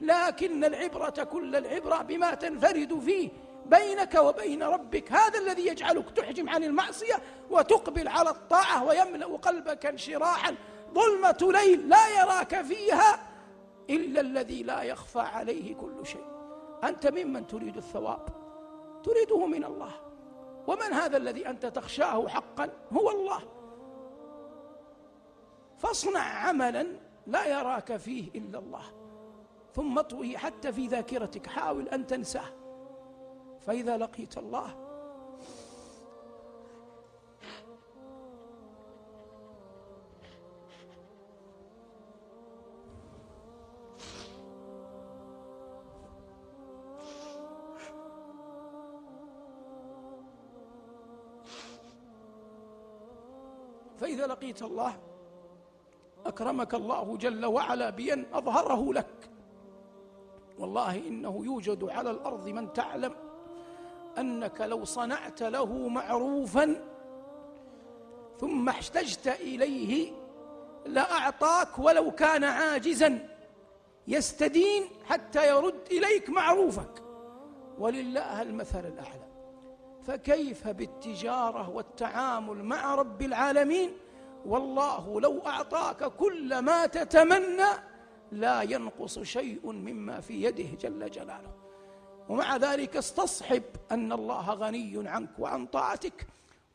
لكن العبرة كل العبرة بما تنفرد فيه بينك وبين ربك. هذا الذي يجعلك تحجم عن المعصية وتقبل على الطاعة ويملأ قلبك انشراحا. ظلمة ليل لا يراك فيها إلا الذي لا يخفى عليه كل شيء. أنت ممن تريد الثواب تريده من الله. ومن هذا الذي أنت تخشاه حقا؟ هو الله. فاصنع عملا لا يراك فيه إلا الله. ثم اطوي حتى في ذاكرتك. حاول أن تنساه. فإذا لقيت الله فإذا لقيت الله أكرمك الله جل وعلا بأن أظهره لك. والله إنه يوجد على الأرض من تعلم أنك لو صنعت له معروفا ثم احتجت إليه لأعطاك ولو كان عاجزا. يستدين حتى يرد إليك معروفك ولله المثل الأعلى. فكيف بالتجارة والتعامل مع رب العالمين؟ والله لو أعطاك كل ما تتمنى لا ينقص شيء مما في يده جل جلاله. ومع ذلك استصحب أن الله غني عنك وعن طاعتك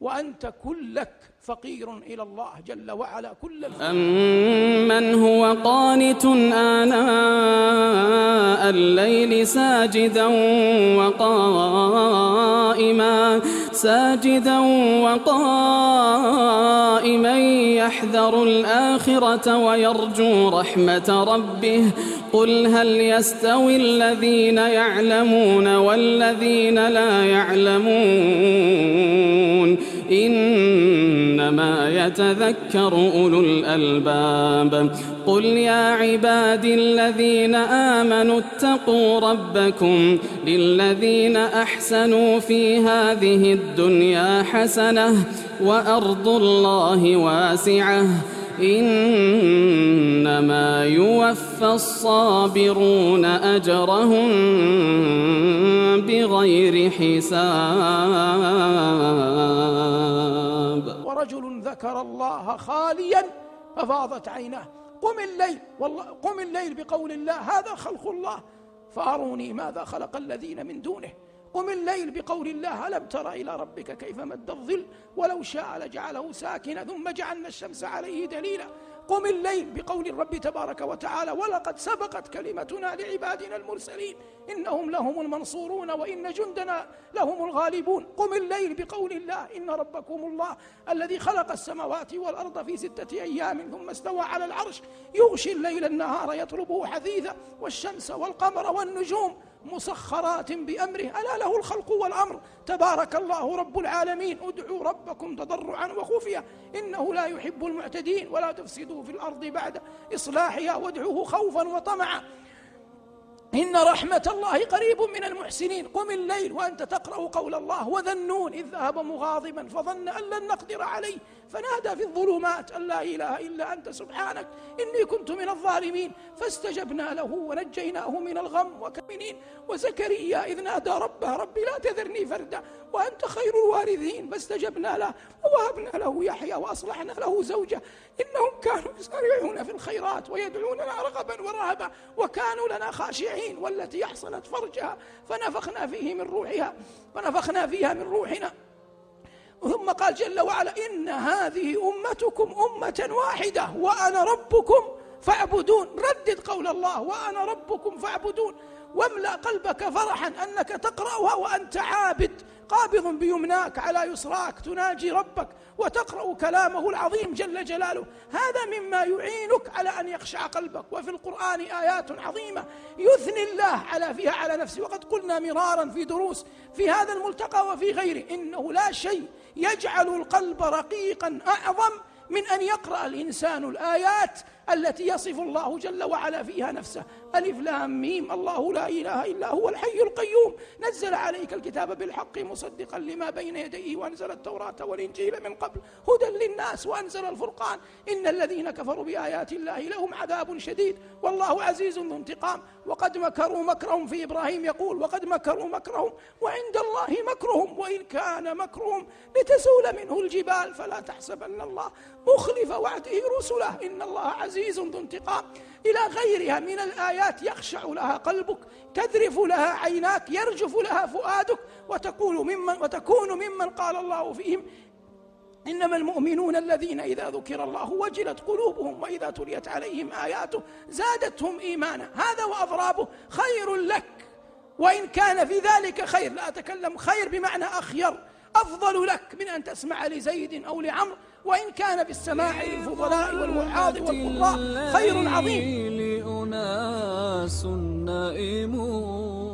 وأنت كلك فقير إلى الله جل وعلا كل أمن هو قانت آناء الليل ساجدا وقائما ساجدا وقائما يحذر الآخرة ويرجو رحمة ربه. قل هل يستوي الذين يعلمون والذين لا يعلمون؟ إنما يتذكر أولو الألباب. قل يا عبادي الذين آمنوا اتقوا ربكم للذين أحسنوا في هذه الدنيا حسنة وأرض الله واسعة. إنما يوفى الصابرون أجرهم بغير حساب. ورجل ذكر الله خاليا ففاضت عيناه. قم الليل والله قم الليل بقول الله هذا خلق الله. فأروني ماذا خلق الذين من دونه. قم الليل بقول الله ألم تر إلى ربك كيف مد الظل؟ ولو شاء لجعله ساكنا ثم جعلنا الشمس عليه دليلا. قم الليل بقول الرب تبارك وتعالى ولقد سبقت كلمتنا لعبادنا المرسلين. إنهم لهم المنصورون وإن جندنا لهم الغالبون. قم الليل بقول الله إن ربكم الله الذي خلق السماوات والأرض في ستة أيام ثم استوى على العرش. يغشي الليل النهار يطلبه حثيثا والشمس والقمر والنجوم. مسخرات بأمره. ألا له الخلق والأمر. تبارك الله رب العالمين. ادعوا ربكم تضرعا وخفيا. إنه لا يحب المعتدين ولا تفسدوا في الأرض بعد إصلاحها. وادعوه خوفا وطمعا. إن رحمة الله قريب من المحسنين. قم الليل وأنت تقرأ قول الله وذا إذ ذهب مغاضبا فظن أن لن نقدر عليه. فنادى في الظلمات أن لا إله إلا أنت سبحانك. إني كنت من الظالمين. فاستجبنا له ونجيناه من الغم وكمنين. وزكريا إذ نادى ربه ربي لا تذرني فردا. وأنت خير الوارثين. فاستجبنا له ووهبنا له يحيى وأصلحنا له زوجة. إنهم كانوا يسارعون في الخيرات ويدعوننا رغبا ورهبا. وكانوا لنا خاشعين. والتي أحصنت فرجها فنفخنا فيه من روحها فنفخنا فيها من روحنا. ثم قال جل وعلا إن هذه أمتكم أمة واحدة وأنا ربكم فاعبدون. ردد قول الله وأنا ربكم فاعبدون. واملأ قلبك فرحا أنك تقرأها وأنت عابد. قابض بيمناك على يسراك تناجي ربك وتقرأ كلامه العظيم جل جلاله. هذا مما يعينك على أن يخشع قلبك. وفي القرآن آيات عظيمة يثني الله على فيها على نفسه. وقد قلنا مرارا في دروس في هذا الملتقى وفي غيره إنه لا شيء يجعل القلب رقيقا أعظم من أن يقرأ الإنسان الآيات التي يصف الله جل وعلا فيها نفسه. ألف لام ميم. الله لا إله إلا هو الحي القيوم. نزل عليك الكتاب بالحق مصدقا لما بين يديه وأنزل التوراة والإنجيل من قبل هدى للناس وأنزل الفرقان. إن الذين كفروا بآيات الله لهم عذاب شديد. والله عزيز ذو انتقام. وقد مكروا مكرهم في إبراهيم يقول وقد مكروا مكرهم وعند الله مكرهم. وإن كان مكرهم لتزول منه الجبال فلا تحسبن الله مخلف وعده رسله. إن الله عزيز ذو انتقام. إلى غيرها من الآيات يخشع لها قلبك تذرف لها عيناك يرجف لها فؤادك وتقول ممن وتكون ممن قال الله فيهم إنما المؤمنون الذين إذا ذكر الله وجلت قلوبهم وإذا تليت عليهم آياته زادتهم إيمانا. هذا وأضرابه خير لك. وإن كان في ذلك خير لا أتكلم خير بمعنى أخير. أفضل لك من أن تسمع لزيد أو لعمر وإن كان في السماع للفضلاء والوعاظ والقراء خير عظيم. أناس نائمون